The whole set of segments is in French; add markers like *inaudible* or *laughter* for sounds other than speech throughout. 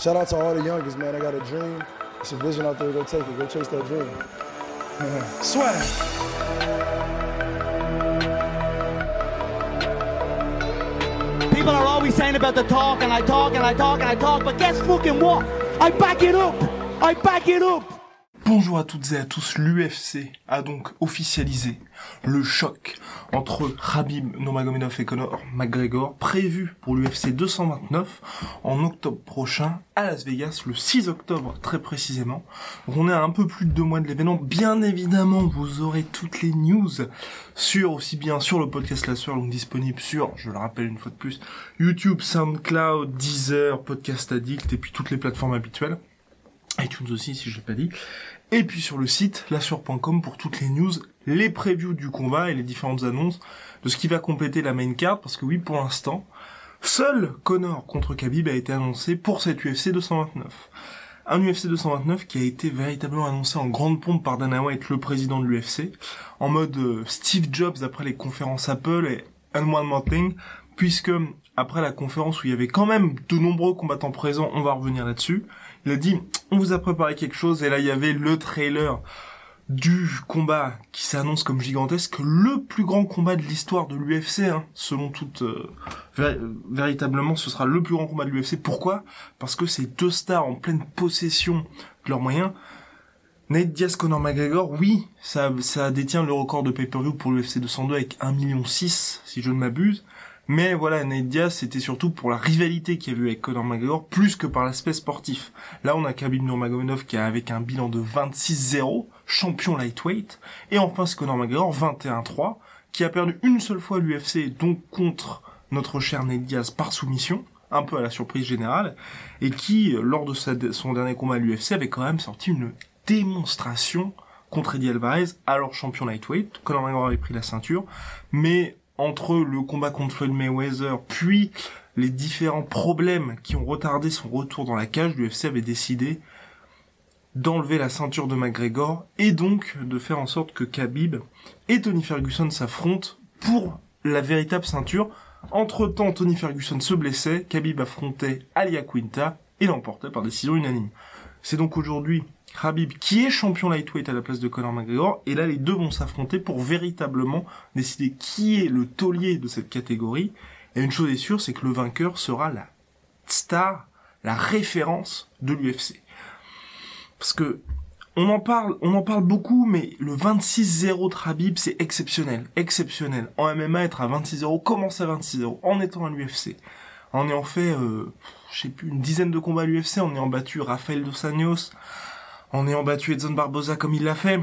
Shout out to all the youngest, man. I got a dream. It's a vision out there. Go take it. Go chase that dream. *laughs* Swag. People are always saying about the talk, and I talk, and I talk, and I talk, but guess fucking what? I back it up! I back it up! Bonjour à toutes et à tous, l'UFC a donc officialisé le choc entre Khabib Nurmagomedov et Conor McGregor prévu pour l'UFC 229 en octobre prochain à Las Vegas, le 6 octobre très précisément. On est à un peu plus de deux mois de l'événement. Bien évidemment, vous aurez toutes les news sur aussi bien sur le podcast La Sueur, donc disponible sur, je le rappelle une fois de plus, YouTube, SoundCloud, Deezer, Podcast Addict et puis toutes les plateformes habituelles iTunes aussi si je l'ai pas dit, et puis sur le site lasur.com pour toutes les news, les previews du combat et les différentes annonces de ce qui va compléter la main card, parce que oui, pour l'instant, seul Connor contre Khabib a été annoncé pour cette UFC 229. Un UFC 229 qui a été véritablement annoncé en grande pompe par Dana White, le président de l'UFC, en mode euh, Steve Jobs après les conférences Apple et One More Thing, puisque après la conférence où il y avait quand même de nombreux combattants présents, on va revenir là-dessus, il a dit, on vous a préparé quelque chose, et là il y avait le trailer du combat qui s'annonce comme gigantesque, le plus grand combat de l'histoire de l'UFC, hein, selon toute... euh, vé- véritablement, ce sera le plus grand combat de l'UFC. Pourquoi? Parce que c'est deux stars en pleine possession de leurs moyens. Nate Diaz, Conor McGregor, oui, ça, ça détient le record de pay-per-view pour l'UFC 202 avec 1,6 million, si je ne m'abuse. Mais voilà, Nate Diaz, c'était surtout pour la rivalité qu'il y a eu avec Conor McGregor, plus que par l'aspect sportif. Là, on a Khabib Nurmagomedov qui a avec un bilan de 26-0, champion lightweight. Et enfin, c'est Conor McGregor, 21-3, qui a perdu une seule fois l'UFC, donc contre notre cher Nate Diaz par soumission, un peu à la surprise générale, et qui, lors de son dernier combat à l'UFC, avait quand même sorti une démonstration contre Eddie Alvarez, alors champion lightweight. Conor McGregor avait pris la ceinture, mais entre le combat contre Floyd Mayweather, puis les différents problèmes qui ont retardé son retour dans la cage, l'UFC avait décidé d'enlever la ceinture de McGregor et donc de faire en sorte que Khabib et Tony Ferguson s'affrontent pour la véritable ceinture. Entre temps, Tony Ferguson se blessait, Khabib affrontait Alia Quinta et l'emportait par décision unanime. C'est donc aujourd'hui Khabib qui est champion lightweight à la place de Conor McGregor et là les deux vont s'affronter pour véritablement décider qui est le taulier de cette catégorie. Et une chose est sûre, c'est que le vainqueur sera la star, la référence de l'UFC. Parce que on en parle, on en parle beaucoup, mais le 26-0 de Khabib, c'est exceptionnel, exceptionnel. En MMA, être à 26-0, commencer à 26-0, en étant à l'UFC. En ayant fait, euh, je sais plus, une dizaine de combats à l'UFC, en ayant battu Rafael Dos Anjos, en ayant battu Edson Barboza comme il l'a fait,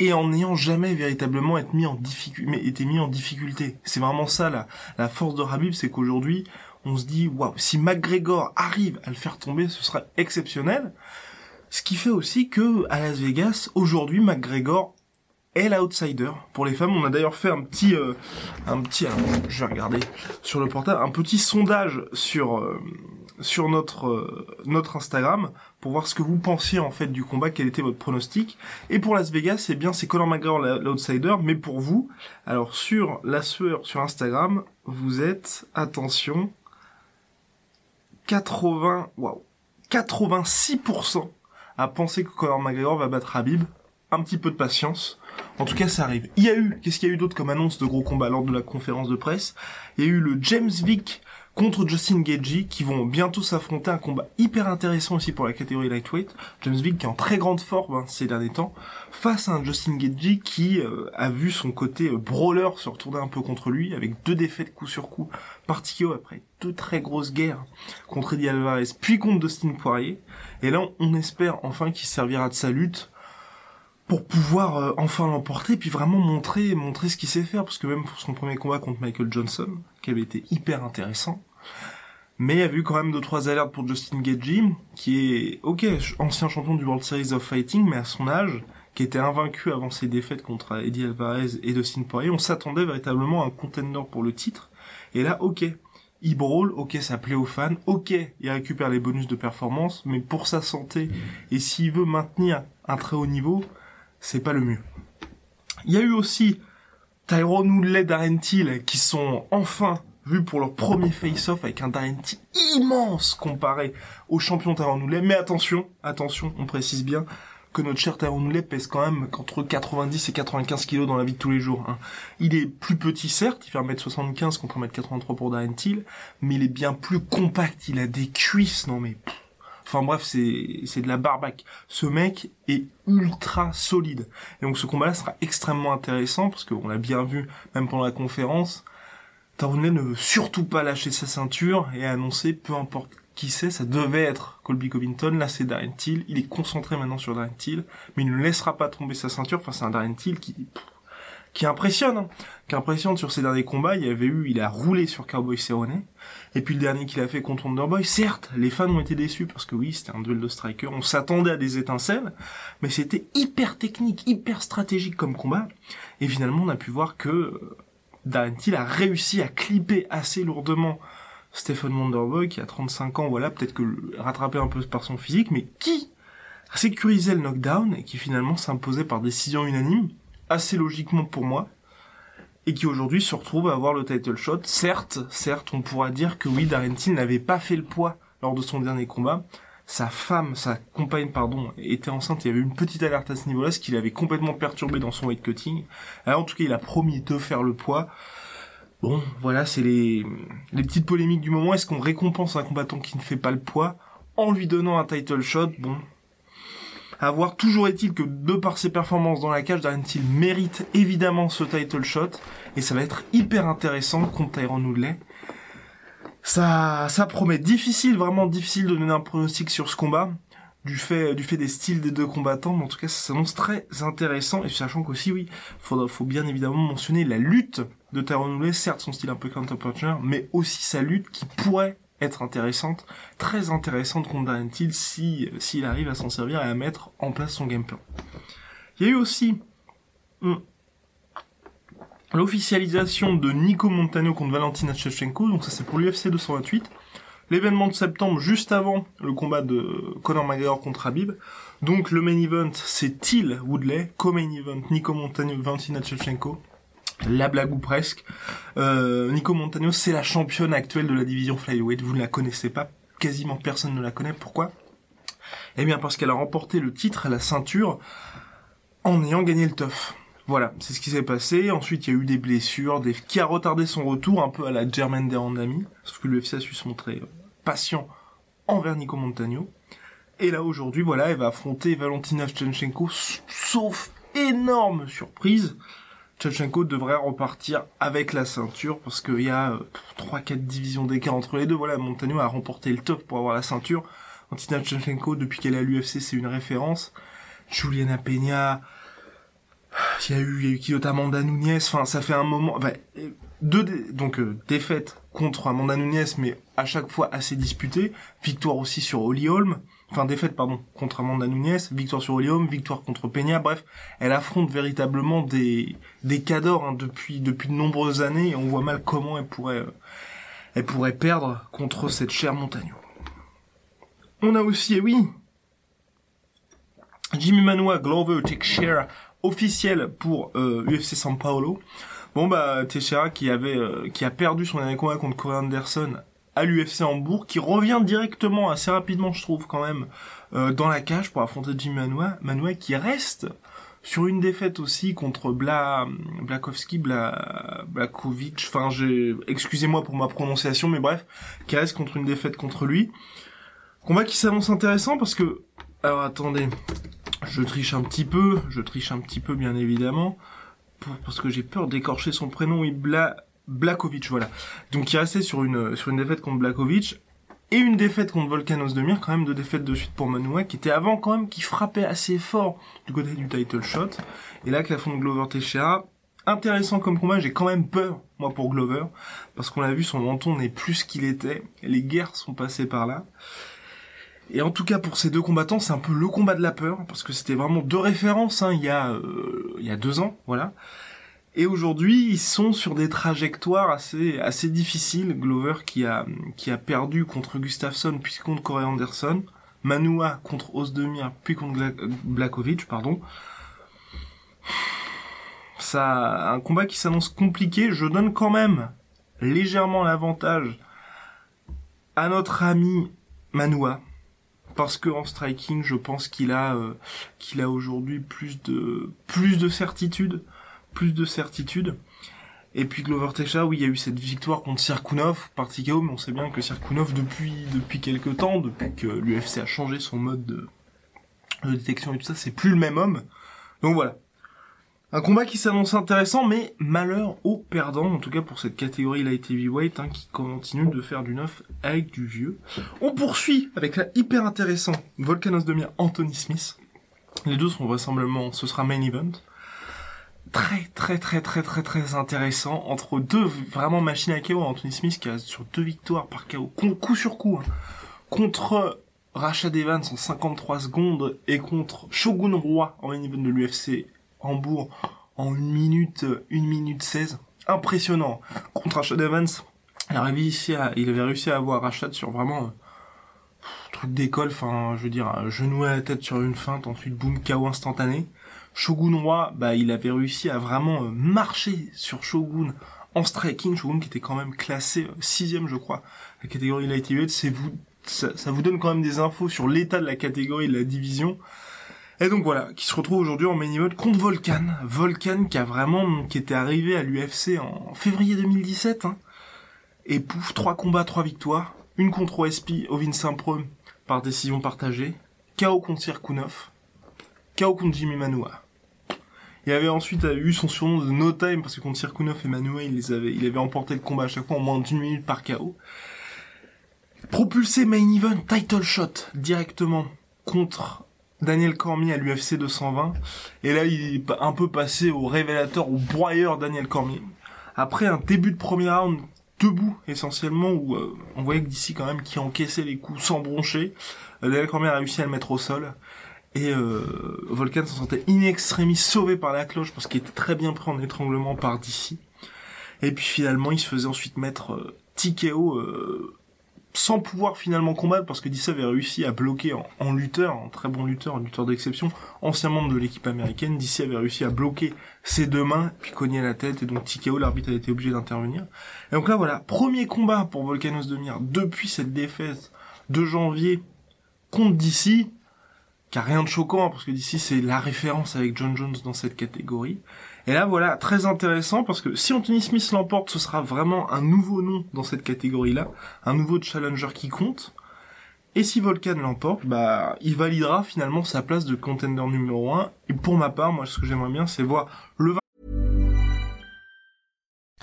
et en n'ayant jamais véritablement été mis en difficulté. C'est vraiment ça la, force de Khabib, c'est qu'aujourd'hui, on se dit, waouh, si McGregor arrive à le faire tomber, ce sera exceptionnel. Ce qui fait aussi que à Las Vegas, aujourd'hui, McGregor est l'outsider pour les femmes. On a d'ailleurs fait un petit, euh, un petit, je vais regarder sur le portail, un petit sondage sur euh, sur notre euh, notre Instagram pour voir ce que vous pensiez en fait du combat, quel était votre pronostic. Et pour Las Vegas, eh bien c'est Conor McGregor l'outsider, mais pour vous, alors sur la sueur sur Instagram, vous êtes attention 80 waouh 86% à penser que Conor McGregor va battre Habib. Un petit peu de patience. En tout cas, ça arrive. Il y a eu, qu'est-ce qu'il y a eu d'autre comme annonce de gros combats lors de la conférence de presse? Il y a eu le James Vick contre Justin Gagey qui vont bientôt s'affronter un combat hyper intéressant aussi pour la catégorie lightweight. James Vick qui est en très grande forme hein, ces derniers temps face à un Justin Gagey qui euh, a vu son côté euh, brawler se retourner un peu contre lui avec deux défaites coup sur coup par après deux très grosses guerres contre Eddie Alvarez puis contre Dustin Poirier. Et là, on espère enfin qu'il servira de sa lutte pour pouvoir euh, enfin l'emporter, puis vraiment montrer montrer ce qu'il sait faire, parce que même pour son premier combat contre Michael Johnson, qui avait été hyper intéressant. Mais il y a eu quand même deux trois alertes pour Justin Gaethje, qui est ok ancien champion du World Series of Fighting, mais à son âge, qui était invaincu avant ses défaites contre Eddie Alvarez et Dustin Poirier, on s'attendait véritablement à un contender pour le titre. Et là, ok, il brawl, ok, ça plaît aux fans, ok, il récupère les bonus de performance, mais pour sa santé et s'il veut maintenir un très haut niveau, c'est pas le mieux. Il y a eu aussi Tyrone Woodley, Darren qui sont enfin vus pour leur premier face-off avec un Darren immense comparé au champion Tyrone Woodley. Mais attention, attention, on précise bien que notre cher Tyrone Woodley pèse quand même qu'entre 90 et 95 kilos dans la vie de tous les jours. Hein. Il est plus petit certes, il fait 1m75 contre 1m83 pour Darren Till, mais il est bien plus compact, il a des cuisses, non mais... Enfin bref, c'est c'est de la barbaque. Ce mec est ultra solide. Et donc ce combat-là sera extrêmement intéressant parce qu'on l'a bien vu même pendant la conférence. Tarounley ne veut surtout pas lâcher sa ceinture et a annoncé peu importe qui c'est, ça devait être Colby Covington, là c'est Darren Till, il est concentré maintenant sur Darren Till, mais il ne laissera pas tomber sa ceinture face à un Darren Till qui qui impressionne, hein, qui impressionne sur ses derniers combats. Il y avait eu, il a roulé sur Cowboy Cerrone. Et puis le dernier qu'il a fait contre Wonderboy, certes, les fans ont été déçus parce que oui, c'était un duel de striker. On s'attendait à des étincelles, mais c'était hyper technique, hyper stratégique comme combat. Et finalement, on a pu voir que euh, Darren a réussi à clipper assez lourdement Stephen Wonderboy qui a 35 ans, voilà, peut-être que rattrapé un peu par son physique, mais qui sécurisait le knockdown et qui finalement s'imposait par décision unanime assez logiquement pour moi, et qui aujourd'hui se retrouve à avoir le title shot. Certes, certes, on pourra dire que oui, Darren Till n'avait pas fait le poids lors de son dernier combat. Sa femme, sa compagne, pardon, était enceinte. Il y avait une petite alerte à ce niveau-là, ce qui l'avait complètement perturbé dans son weight cutting. Alors, en tout cas, il a promis de faire le poids. Bon, voilà, c'est les petites polémiques du moment. Est-ce qu'on récompense un combattant qui ne fait pas le poids en lui donnant un title shot? Bon, à voir. Toujours est-il que de par ses performances dans la cage, Darren Till mérite évidemment ce title shot et ça va être hyper intéressant contre Tyrone Woodley. Ça, ça promet difficile, vraiment difficile de donner un pronostic sur ce combat du fait du fait des styles des deux combattants mais en tout cas ça s'annonce très intéressant et sachant qu'aussi oui faut faut bien évidemment mentionner la lutte de Tyrone Woodley certes son style un peu counter-puncher mais aussi sa lutte qui pourrait être intéressante, très intéressante contre Darren Till si s'il arrive à s'en servir et à mettre en place son game plan. Il y a eu aussi hmm, l'officialisation de Nico Montano contre Valentina Shevchenko, donc ça c'est pour l'UFC 228. L'événement de septembre, juste avant le combat de Conor McGregor contre Habib. Donc le main event, c'est Till Woodley, co-main event Nico Montano, Valentina Shevchenko la blague ou presque. Euh, Nico Montano, c'est la championne actuelle de la division flyweight. Vous ne la connaissez pas, quasiment personne ne la connaît. Pourquoi? Eh bien parce qu'elle a remporté le titre, la ceinture, en ayant gagné le tough. Voilà, c'est ce qui s'est passé. Ensuite, il y a eu des blessures, qui a retardé son retour, un peu à la Germaine Derandami, sauf que l'UFC a su se montrer euh, patient envers Nico Montano. Et là, aujourd'hui, voilà, elle va affronter Valentina Shevchenko, sauf énorme surprise, Tchatchenko devrait repartir avec la ceinture parce qu'il y a 3-4 euh, divisions d'écart entre les deux. Voilà, Montano a remporté le top pour avoir la ceinture. Antina Tchatchenko, depuis qu'elle est à l'UFC, c'est une référence. Juliana Peña, il y a eu, il y a eu qui notamment Amanda Nunes. Enfin, ça fait un moment. Enfin, deux donc euh, défaites contre Amanda Nunes, mais à chaque fois assez disputées. Victoire aussi sur Holly Holm enfin défaite pardon contre Amanda Nunes, victoire sur Olium, victoire contre Peña, bref, elle affronte véritablement des des cadors hein, depuis depuis de nombreuses années et on voit mal comment elle pourrait euh, elle pourrait perdre contre cette chère Montagno. On a aussi, eh oui, Jimmy Manoa Glover Teixeira officiel pour euh, UFC San Paulo. Bon bah Teixeira qui avait euh, qui a perdu son dernier combat contre Corey Anderson à l'UFC Hambourg, qui revient directement assez rapidement, je trouve quand même, euh, dans la cage pour affronter Jim Manoa, Manoa qui reste sur une défaite aussi contre Bla, Blakowski, Bla, Blakovic, enfin j'ai, excusez-moi pour ma prononciation, mais bref, qui reste contre une défaite contre lui. Combat qui s'annonce intéressant parce que, alors attendez, je triche un petit peu, je triche un petit peu bien évidemment, parce que j'ai peur d'écorcher son prénom, oui, Bla, Blakovic, voilà. Donc il restait sur une sur une défaite contre Blakovic et une défaite contre Volkanos Demir, quand même deux défaites de suite pour Manoua, qui était avant quand même, qui frappait assez fort du côté du title shot. Et là, de Glover Teixeira, intéressant comme combat. J'ai quand même peur, moi, pour Glover, parce qu'on l'a vu, son menton n'est plus ce qu'il était. Les guerres sont passées par là. Et en tout cas, pour ces deux combattants, c'est un peu le combat de la peur, parce que c'était vraiment deux références, hein, il y a, euh, il y a deux ans, voilà. Et aujourd'hui, ils sont sur des trajectoires assez assez difficiles. Glover qui a qui a perdu contre Gustafsson puis contre Corey Anderson, Manua contre Ozdemir puis contre Blakovic, pardon. Ça, un combat qui s'annonce compliqué. Je donne quand même légèrement l'avantage à notre ami Manua parce que en striking, je pense qu'il a euh, qu'il a aujourd'hui plus de plus de certitude plus de certitude. Et puis Glover Teixeira, oui, il y a eu cette victoire contre Sirkunov par mais on sait bien que Sirkunov, depuis, depuis quelques temps, depuis que l'UFC a changé son mode de, détection et tout ça, c'est plus le même homme. Donc voilà. Un combat qui s'annonce intéressant, mais malheur aux perdants, en tout cas pour cette catégorie light heavyweight, hein, qui continue de faire du neuf avec du vieux. On poursuit avec la hyper intéressant Volkanos Demir Anthony Smith. Les deux sont vraisemblablement, ce sera main event très très très très très très intéressant entre deux vraiment machines à KO Anthony Smith qui a sur deux victoires par KO coup sur coup hein, contre Rashad Evans en 53 secondes et contre Shogun Roy en main event de l'UFC Hambourg en 1 minute 1 minute 16 impressionnant. Contre Rashad Evans il avait réussi à, il avait réussi à avoir Rashad sur vraiment euh, truc d'école enfin je veux dire genou à la tête sur une feinte ensuite boum KO instantané Shogun Roi, bah, il avait réussi à vraiment euh, marcher sur Shogun en striking. Shogun qui était quand même classé euh, sixième, je crois, la catégorie light heavyweight. C'est vous, ça, vous donne quand même des infos sur l'état de la catégorie de la division. Et donc voilà, qui se retrouve aujourd'hui en main event contre Volcan. Volcan qui a vraiment, qui était arrivé à l'UFC en février 2017. Hein. Et pouf, trois combats, trois victoires. Une contre OSP, Ovin Saint-Preux, par décision partagée. KO contre Sirkunov. KO contre Jimmy Manua. Il avait ensuite eu son surnom de No Time parce que contre Sirkunov et Manua, il les avait, il avait emporté le combat à chaque fois en moins d'une minute par KO. Propulsé main event title shot directement contre Daniel Cormier à l'UFC 220. Et là, il est un peu passé au révélateur, au broyeur Daniel Cormier. Après un début de premier round debout essentiellement où euh, on voyait que d'ici quand même qui encaissait les coups sans broncher, euh, Daniel Cormier a réussi à le mettre au sol. Et euh, Volcan s'en sentait in extremis sauvé par la cloche parce qu'il était très bien pris en étranglement par DC. Et puis finalement, il se faisait ensuite mettre euh, TKO euh, sans pouvoir finalement combattre parce que DC avait réussi à bloquer en, lutteur, en très bon lutteur, un lutteur d'exception, ancien membre de l'équipe américaine. DC avait réussi à bloquer ses deux mains, puis cogner la tête, et donc TKO, l'arbitre a été obligé d'intervenir. Et donc là voilà, premier combat pour Volcanos Demir depuis cette défaite de janvier contre DC qui rien de choquant parce que d'ici c'est la référence avec John Jones dans cette catégorie. Et là voilà, très intéressant parce que si Anthony Smith l'emporte, ce sera vraiment un nouveau nom dans cette catégorie-là, un nouveau challenger qui compte. Et si Volcan l'emporte, bah il validera finalement sa place de contender numéro 1. Et pour ma part, moi ce que j'aimerais bien c'est voir le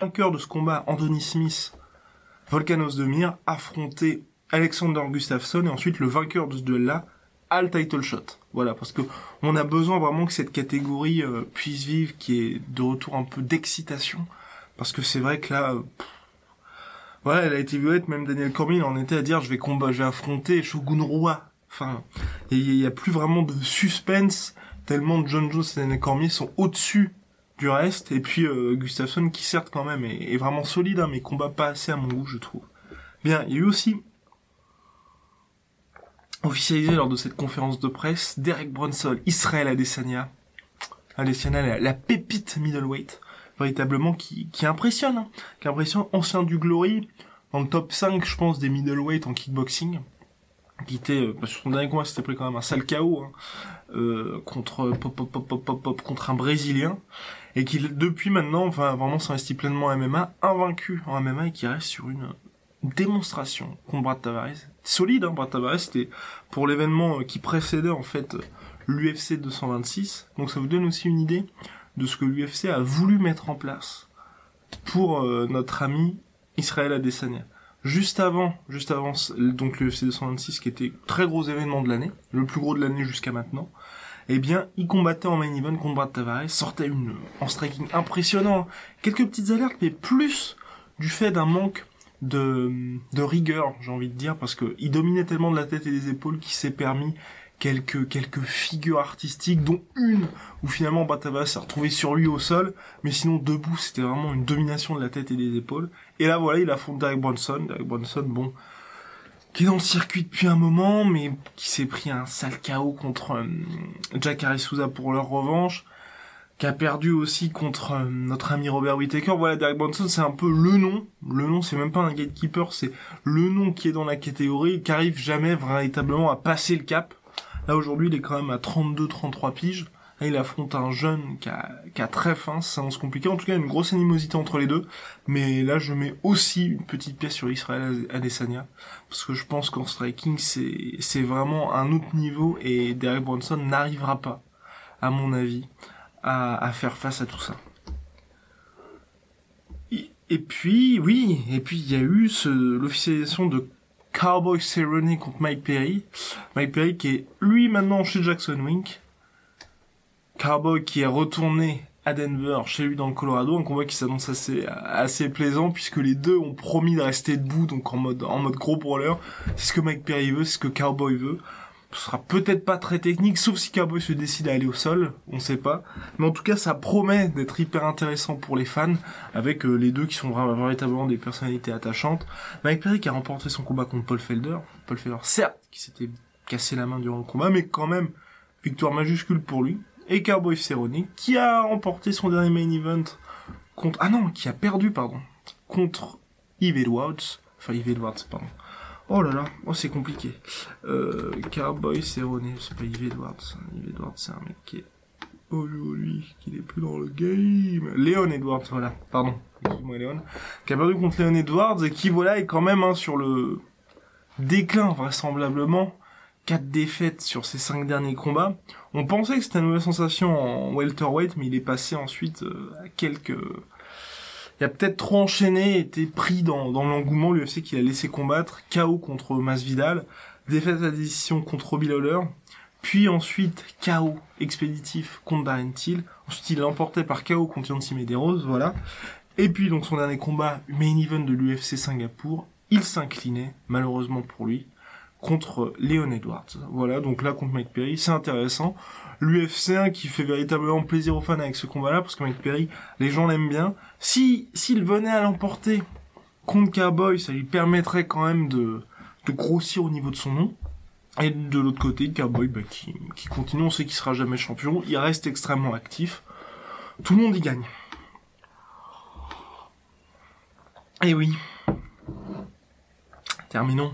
Vainqueur de ce combat, Anthony Smith, Volkanos Demir, affronter Alexander Gustafsson et ensuite le vainqueur de ce duel-là, Al title shot. Voilà, parce que on a besoin vraiment que cette catégorie euh, puisse vivre, qui est de retour un peu d'excitation, parce que c'est vrai que là, euh, voilà, elle a été violette, même Daniel Cormier en était à dire, je vais combat, je vais affronter Shogun Roi. Enfin, il n'y a, plus vraiment de suspense, tellement John Jones et Daniel Cormier sont au-dessus du reste. Et puis euh, Gustafsson qui certes quand même est, vraiment solide, hein, mais combat pas assez à mon goût, je trouve. Bien, il y a eu aussi officialisé lors de cette conférence de presse Derek Brunson, Israël Adesanya. Adesanya, la, pépite middleweight, véritablement qui, qui impressionne, hein, qui impressionne, ancien du Glory, dans le top 5, je pense, des middleweight en kickboxing. Qui était bah, sur son dernier combat c'était pris quand même un sale KO hein, euh, contre contre un brésilien et qui depuis maintenant enfin vraiment s'investit pleinement en MMA invaincu en MMA et qui reste sur une démonstration contre Brad Tavares. Solide hein, Brad Tavares c'était pour l'événement euh, qui précédait en fait l'UFC 226 donc ça vous donne aussi une idée de ce que l'UFC a voulu mettre en place pour euh, notre ami Israël Adesanya juste avant, juste avant donc l'UFC 226 qui était très gros événement de l'année, le plus gros de l'année jusqu'à maintenant, eh bien, il combattait en main event contre Brad Tavares, sortait une en striking impressionnant, quelques petites alertes, mais plus du fait d'un manque de, de rigueur, j'ai envie de dire, parce que il dominait tellement de la tête et des épaules qu'il s'est permis quelques quelques figures artistiques, dont une où finalement Batava s'est retrouvé sur lui au sol, mais sinon debout c'était vraiment une domination de la tête et des épaules. Et là voilà, il affronte Derek Bronson, Derek Bronson, bon, qui est dans le circuit depuis un moment, mais qui s'est pris un sale chaos contre euh, Jack Arisuza pour leur revanche, qui a perdu aussi contre euh, notre ami Robert Whittaker. Voilà, Derek Bronson, c'est un peu le nom. Le nom, c'est même pas un gatekeeper, c'est le nom qui est dans la catégorie, qui arrive jamais véritablement à passer le cap. Là aujourd'hui, il est quand même à 32-33 piges. Il affronte un jeune qui a, très faim, ça s'annonce compliqué. En tout cas, une grosse animosité entre les deux. Mais là, je mets aussi une petite pièce sur Israël Adesanya. Parce que je pense qu'en striking, c'est, vraiment un autre niveau et Derek Bronson n'arrivera pas, à mon avis, à, à faire face à tout ça. Et puis, oui, et puis il y a eu ce, l'officialisation de Cowboy Cerrone contre Mike Perry. Mike Perry qui est lui maintenant chez Jackson Wink. Cowboy qui est retourné à Denver, chez lui dans le Colorado, un combat qui s'annonce assez assez plaisant puisque les deux ont promis de rester debout donc en mode en mode gros brawler. C'est ce que Mike Perry veut, c'est ce que Cowboy veut ce sera peut-être pas très technique, sauf si Cowboy se décide à aller au sol, on sait pas. Mais en tout cas, ça promet d'être hyper intéressant pour les fans, avec euh, les deux qui sont vraiment, véritablement des personnalités attachantes. Mike Perry qui a remporté son combat contre Paul Felder. Paul Felder, certes, qui s'était cassé la main durant le combat, mais quand même, victoire majuscule pour lui. Et Cowboy Cerrone, qui a remporté son dernier main event contre... Ah non, qui a perdu, pardon, contre Yves Edwards. Enfin, Yves Edwards, pardon Oh là là, oh c'est compliqué. Euh, Cowboy Cerrone, c'est pas Yves Edwards. Yves Edwards, c'est un mec qui est aujourd'hui, qui n'est plus dans le game. Léon Edwards, voilà, pardon, excuse-moi Léon, qui a perdu contre Léon Edwards et qui voilà est quand même hein, sur le déclin vraisemblablement. Quatre défaites sur ses cinq derniers combats. On pensait que c'était une nouvelle sensation en welterweight, mais il est passé ensuite euh, à quelques il a peut-être trop enchaîné, été pris dans, dans l'engouement, l'UFC qui a laissé combattre, KO contre Masvidal, défaite à décision contre Bill Lawler, puis ensuite KO expéditif contre Darren Till, ensuite il emporté par KO contre Yancy Medeiros, voilà. Et puis donc son dernier combat, main event de l'UFC Singapour, il s'inclinait, malheureusement pour lui, contre Leon Edwards. Voilà, donc là contre Mike Perry, c'est intéressant. L'UFC 1 qui fait véritablement plaisir aux fans avec ce combat-là, parce que Mike Perry, les gens l'aiment bien. Si s'il venait à l'emporter contre Cowboy, ça lui permettrait quand même de, grossir au niveau de son nom. Et de l'autre côté, Cowboy bah, qui, qui continue, on sait qu'il sera jamais champion, il reste extrêmement actif. Tout le monde y gagne. Et oui. Terminons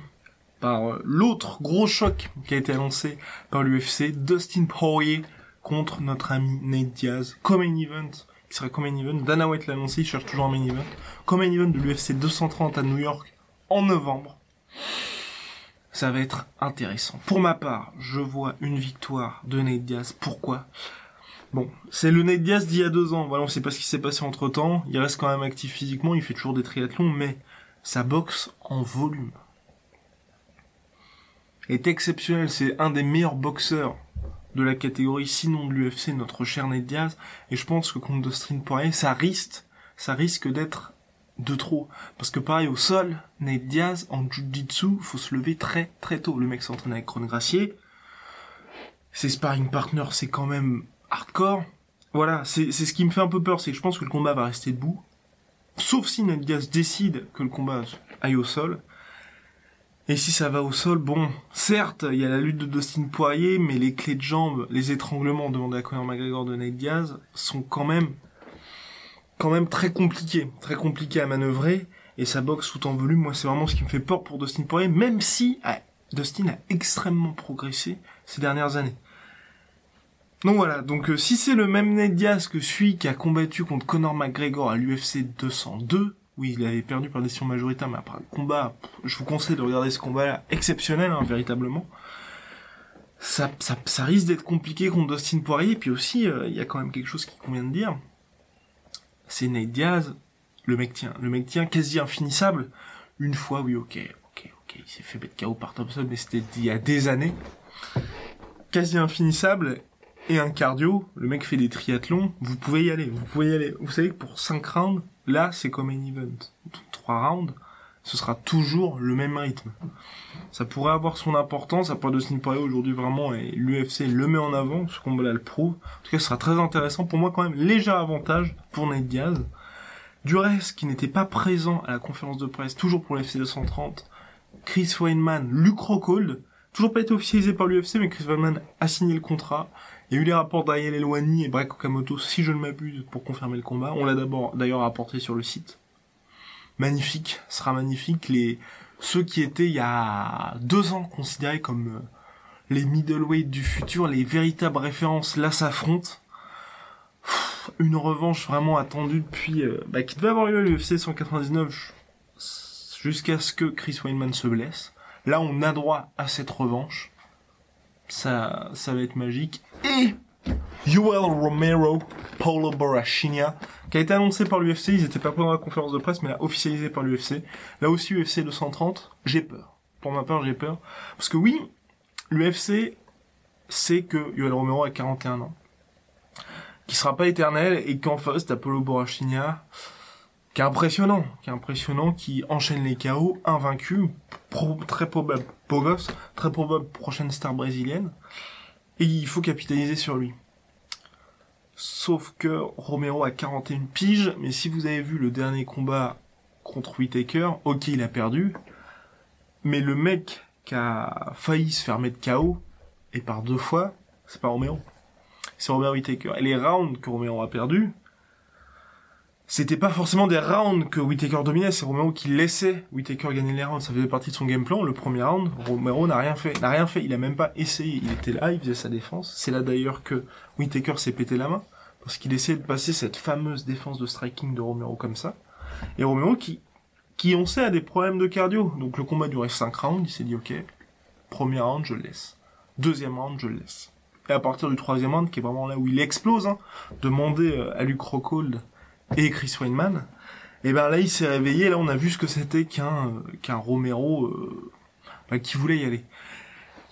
par euh, l'autre gros choc qui a été annoncé par l'UFC, Dustin Poirier contre notre ami Nate Diaz, comme un event, qui serait comme un event, Dana White l'a annoncé, il cherche toujours un main event, comme un event de l'UFC 230 à New York en novembre. Ça va être intéressant. Pour ma part, je vois une victoire de Nate Diaz. Pourquoi? Bon, c'est le Nate Diaz d'il y a deux ans. Voilà, on sait pas ce qui s'est passé entre temps. Il reste quand même actif physiquement, il fait toujours des triathlons, mais sa boxe en volume est exceptionnel. C'est un des meilleurs boxeurs de la catégorie, sinon de l'UFC, notre cher Ned Diaz. Et je pense que contre Dustin Poirier, ça risque, ça risque d'être de trop. Parce que pareil, au sol, Ned Diaz, en Jiu-Jitsu, faut se lever très très tôt. Le mec s'entraîne avec Ron Gracier. Ses sparring partners, c'est quand même hardcore. Voilà, c'est ce qui me fait un peu peur, c'est que je pense que le combat va rester debout. Sauf si Ned Diaz décide que le combat aille au sol. Et si ça va au sol, bon, certes, il y a la lutte de Dustin Poirier, mais les clés de jambes, les étranglements demandés à Conor McGregor de Nate Diaz sont quand même, quand même très compliqués, très compliqués à manœuvrer. Et sa boxe tout en volume, moi, c'est vraiment ce qui me fait peur pour Dustin Poirier, même si, Dustin a extrêmement progressé ces dernières années. Donc voilà, donc euh, si c'est le même Ned Diaz que celui qui a combattu contre Conor McGregor à l'UFC 202, oui, il avait perdu par décision majoritaire, mais après le combat, je vous conseille de regarder ce combat-là, exceptionnel, hein, véritablement. Ça, ça, ça risque d'être compliqué contre Dustin Poirier, puis aussi, euh, il y a quand même quelque chose qui convient de dire. C'est Ned Diaz, le mec tient, le mec tient quasi infinissable. Une fois, oui, ok, ok, ok, il s'est fait mettre KO par Thompson, mais c'était il y a des années. Quasi infinissable, et un cardio, le mec fait des triathlons, vous pouvez y aller, vous pouvez y aller. Vous savez que pour 5 rounds, là, c'est comme un event. 3 rounds, ce sera toujours le même rythme. Ça pourrait avoir son importance, à part de Poirier aujourd'hui vraiment, et l'UFC le met en avant, ce combat-là le prouve. En tout cas, ce sera très intéressant. Pour moi, quand même, léger avantage pour Nate Diaz. Du reste, qui n'était pas présent à la conférence de presse, toujours pour l'UFC 230, Chris Weinman, Luke Rockhold, toujours pas été officialisé par l'UFC, mais Chris Weinman a signé le contrat. Il y a eu les rapports d'Ariel Elwani et Breck Okamoto, si je ne m'abuse, pour confirmer le combat. On l'a d'abord, d'ailleurs, rapporté sur le site. Magnifique, sera magnifique. Les, ceux qui étaient il y a deux ans considérés comme euh, les middleweight du futur, les véritables références, là s'affrontent. Une revanche vraiment attendue depuis, euh, bah, qui devait avoir eu à l'UFC 199 jusqu'à ce que Chris Weinman se blesse. Là, on a droit à cette revanche ça, ça va être magique. Et Yoel Romero, Paulo Borrachinha, qui a été annoncé par l'UFC, ils étaient pas dans la conférence de presse, mais là, officialisé par l'UFC. Là aussi, UFC 230, j'ai peur. Pour ma part, j'ai peur. Parce que oui, l'UFC sait que Yoel Romero a 41 ans, qui sera pas éternel, et qu'en face, t'as Paulo Borrachinha, qui est impressionnant, qui est impressionnant, qui enchaîne les KO, invaincu, très probable beau gosse, très probable prochaine star brésilienne, et il faut capitaliser sur lui. Sauf que Romero a 41 piges, mais si vous avez vu le dernier combat contre Whitaker, ok il a perdu, mais le mec qui a failli se faire mettre KO, et par deux fois, c'est pas Romero. C'est Robert Whitaker. Et les rounds que Romero a perdu, c'était pas forcément des rounds que Whitaker dominait, c'est Romero qui laissait Whitaker gagner les rounds. Ça faisait partie de son game plan. Le premier round, Romero n'a rien fait, n'a rien fait. Il a même pas essayé. Il était là, il faisait sa défense. C'est là d'ailleurs que Whitaker s'est pété la main parce qu'il essayait de passer cette fameuse défense de striking de Romero comme ça. Et Romero qui, qui on sait a des problèmes de cardio. Donc le combat durait 5 rounds. Il s'est dit ok, premier round je le laisse, deuxième round je le laisse. Et à partir du troisième round, qui est vraiment là où il explose, hein, demander euh, à Luke Rockhold et Chris Weinman, et ben là il s'est réveillé, là on a vu ce que c'était qu'un euh, qu'un Romero euh, bah, qui voulait y aller.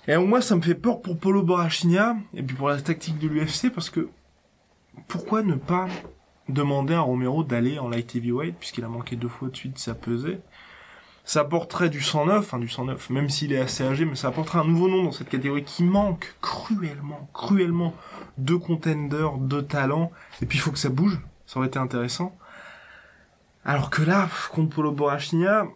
Et moi ça me fait peur pour Polo Borrachinha et puis pour la tactique de l'UFC parce que pourquoi ne pas demander à Romero d'aller en light heavyweight puisqu'il a manqué deux fois de suite sa pesée ça apporterait du 109, enfin du 109, même s'il est assez âgé, mais ça apporterait un nouveau nom dans cette catégorie qui manque cruellement, cruellement de contenders, de talents, et puis il faut que ça bouge, ça aurait été intéressant. Alors que là, contre Polo Borrachinha,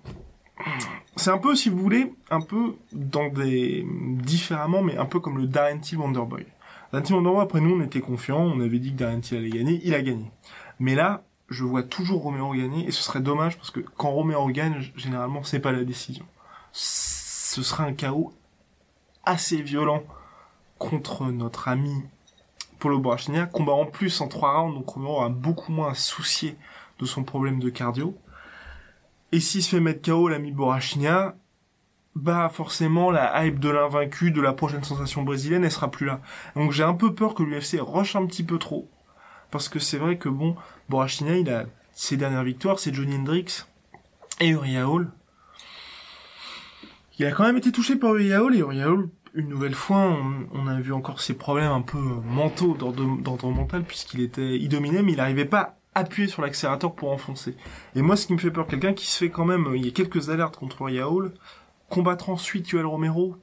c'est un peu, si vous voulez, un peu dans des... différemment, mais un peu comme le Darren Till Wonderboy. Darren Till Wonderboy, après nous, on était confiants, on avait dit que Darren Till allait gagner, il a gagné. Mais là, je vois toujours Romero gagner, et ce serait dommage, parce que quand Romero gagne, généralement, c'est pas la décision. Ce serait un chaos assez violent contre notre ami Polo Borrachinha, combat en plus en trois rounds, donc Romero a beaucoup moins à soucier de son problème de cardio. Et s'il se fait mettre KO l'ami Borrachinha, bah forcément la hype de l'invaincu, de la prochaine sensation brésilienne, elle sera plus là. Donc j'ai un peu peur que l'UFC rush un petit peu trop. Parce que c'est vrai que bon, Borrachinha, il a ses dernières victoires, c'est Johnny Hendrix et Uriah Hall. Il a quand même été touché par Uriah Hall et Uriah Hall une nouvelle fois, on, a vu encore ses problèmes un peu mentaux d'ordre mental, puisqu'il était, il mais il n'arrivait pas à appuyer sur l'accélérateur pour enfoncer. Et moi, ce qui me fait peur, quelqu'un qui se fait quand même, il y a quelques alertes contre Yaol, combattre ensuite Yoel Romero,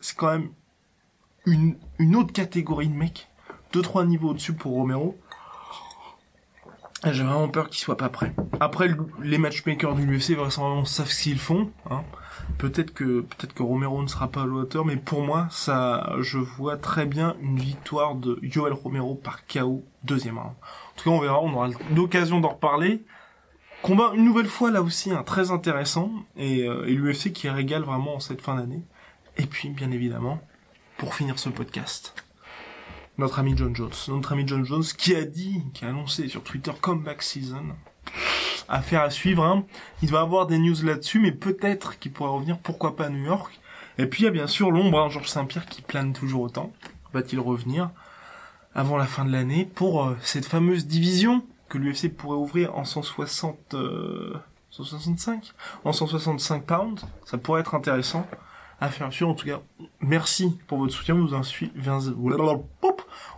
c'est quand même une, une autre catégorie de mec, deux trois niveaux au-dessus pour Romero. J'ai vraiment peur qu'il soit pas prêt. Après, les matchmakers du UFC vraisemblablement savent ce qu'ils font. Hein. Peut-être que peut-être que Romero ne sera pas à l'auteur, mais pour moi, ça, je vois très bien une victoire de Joel Romero par KO deuxième round. En tout cas, on verra, on aura l'occasion d'en reparler. Combat une nouvelle fois là aussi, hein, très intéressant, et, euh, et l'UFC qui régale vraiment en cette fin d'année. Et puis, bien évidemment, pour finir ce podcast, notre ami John Jones. Notre ami John Jones qui a dit, qui a annoncé sur Twitter Comeback Season. Affaire à suivre. Hein. Il va avoir des news là-dessus, mais peut-être qu'il pourra revenir, pourquoi pas à New York. Et puis il y a bien sûr l'ombre, hein, Georges Saint-Pierre qui plane toujours autant. Va-t-il revenir avant la fin de l'année pour euh, cette fameuse division que l'UFC pourrait ouvrir en 160... 165 En 165 pounds? Ça pourrait être intéressant à faire suivre. En tout cas, merci pour votre soutien. On vous,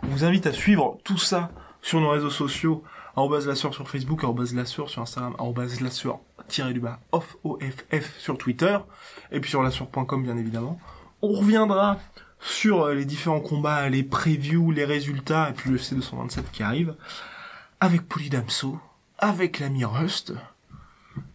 on vous invite à suivre tout ça sur nos réseaux sociaux la sur Facebook, la sur Instagram, la tiré du bas off OFF sur Twitter, et puis sur lasur.com bien évidemment. On reviendra sur euh, les différents combats, les previews, les résultats, et puis le FC 227 qui arrive, avec Polydamso, avec l'ami Rust.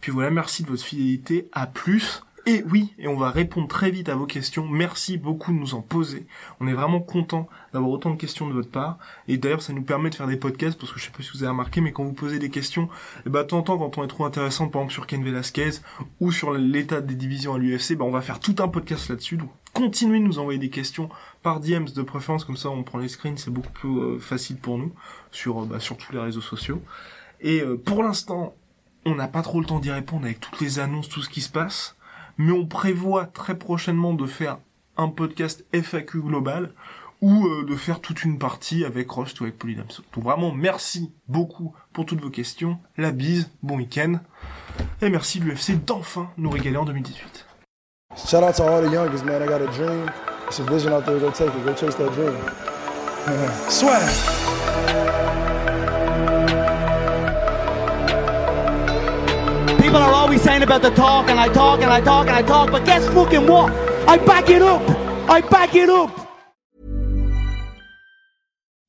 Puis voilà, merci de votre fidélité, à plus. Et oui, et on va répondre très vite à vos questions. Merci beaucoup de nous en poser. On est vraiment content d'avoir autant de questions de votre part. Et d'ailleurs, ça nous permet de faire des podcasts, parce que je sais pas si vous avez remarqué, mais quand vous posez des questions, eh ben, temps quand on est trop intéressant, par exemple sur Ken Velasquez, ou sur l'état des divisions à l'UFC, ben, on va faire tout un podcast là-dessus. Donc, continuez de nous envoyer des questions par DMs de préférence, comme ça on prend les screens, c'est beaucoup plus euh, facile pour nous, sur, euh, bah, sur tous les réseaux sociaux. Et euh, pour l'instant, on n'a pas trop le temps d'y répondre avec toutes les annonces, tout ce qui se passe mais on prévoit très prochainement de faire un podcast FAQ global ou euh, de faire toute une partie avec Rust ou avec Polydamso. Donc vraiment, merci beaucoup pour toutes vos questions. La bise, bon week-end. Et merci l'UFC d'enfin nous régaler en 2018. Shout out to all the youngest, man. I got a dream. It's a vision out there. Go take it. Go chase that dream. Swag. People are always saying about the talk, and I talk, and I talk, and I talk, but guess fucking what? I back it up! I back it up!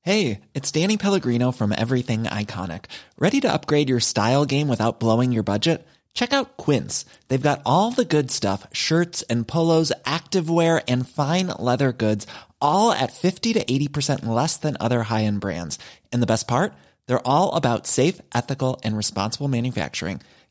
Hey, it's Danny Pellegrino from Everything Iconic. Ready to upgrade your style game without blowing your budget? Check out Quince. They've got all the good stuff shirts and polos, activewear, and fine leather goods, all at 50 to 80% less than other high end brands. And the best part? They're all about safe, ethical, and responsible manufacturing.